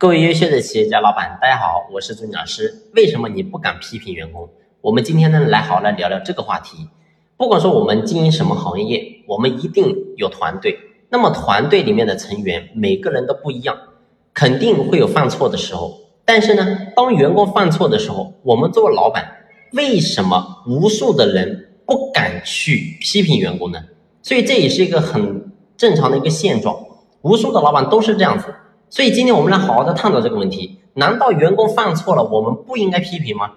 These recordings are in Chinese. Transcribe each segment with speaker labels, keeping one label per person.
Speaker 1: 各位优秀的企业家老板，大家好，我是朱老师。为什么你不敢批评员工？我们今天呢，来好来聊聊这个话题。不管说我们经营什么行业，我们一定有团队。那么团队里面的成员，每个人都不一样，肯定会有犯错的时候。但是呢，当员工犯错的时候，我们作为老板，为什么无数的人不敢去批评员工呢？所以这也是一个很正常的一个现状，无数的老板都是这样子。所以今天我们来好好的探讨这个问题：难道员工犯错了，我们不应该批评吗？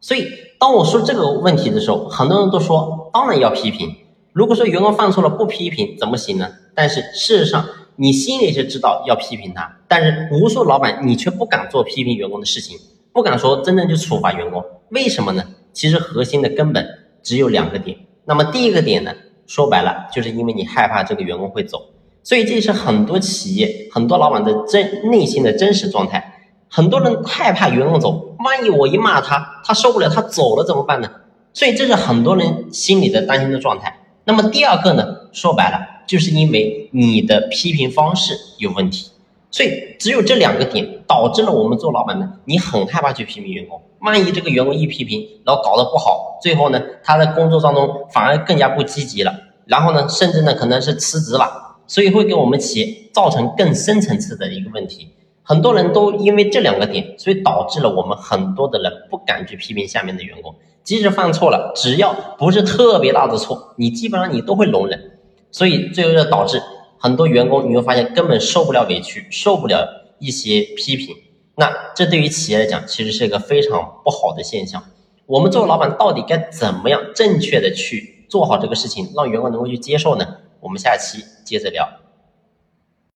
Speaker 1: 所以当我说这个问题的时候，很多人都说当然要批评。如果说员工犯错了不批评怎么行呢？但是事实上你心里是知道要批评他，但是无数老板你却不敢做批评员工的事情，不敢说真正去处罚员工，为什么呢？其实核心的根本只有两个点。那么第一个点呢，说白了就是因为你害怕这个员工会走。所以这是很多企业、很多老板的真内心的真实状态。很多人害怕员工走，万一我一骂他，他受不了，他走了怎么办呢？所以这是很多人心里的担心的状态。那么第二个呢？说白了，就是因为你的批评方式有问题。所以只有这两个点导致了我们做老板的，你很害怕去批评员工。万一这个员工一批评，然后搞得不好，最后呢，他在工作当中反而更加不积极了，然后呢，甚至呢，可能是辞职了。所以会给我们企业造成更深层次的一个问题，很多人都因为这两个点，所以导致了我们很多的人不敢去批评下面的员工，即使犯错了，只要不是特别大的错，你基本上你都会容忍，所以最后就导致很多员工你会发现根本受不了委屈，受不了一些批评，那这对于企业来讲其实是一个非常不好的现象。我们作为老板到底该怎么样正确的去做好这个事情，让员工能够去接受呢？我们下期接着聊。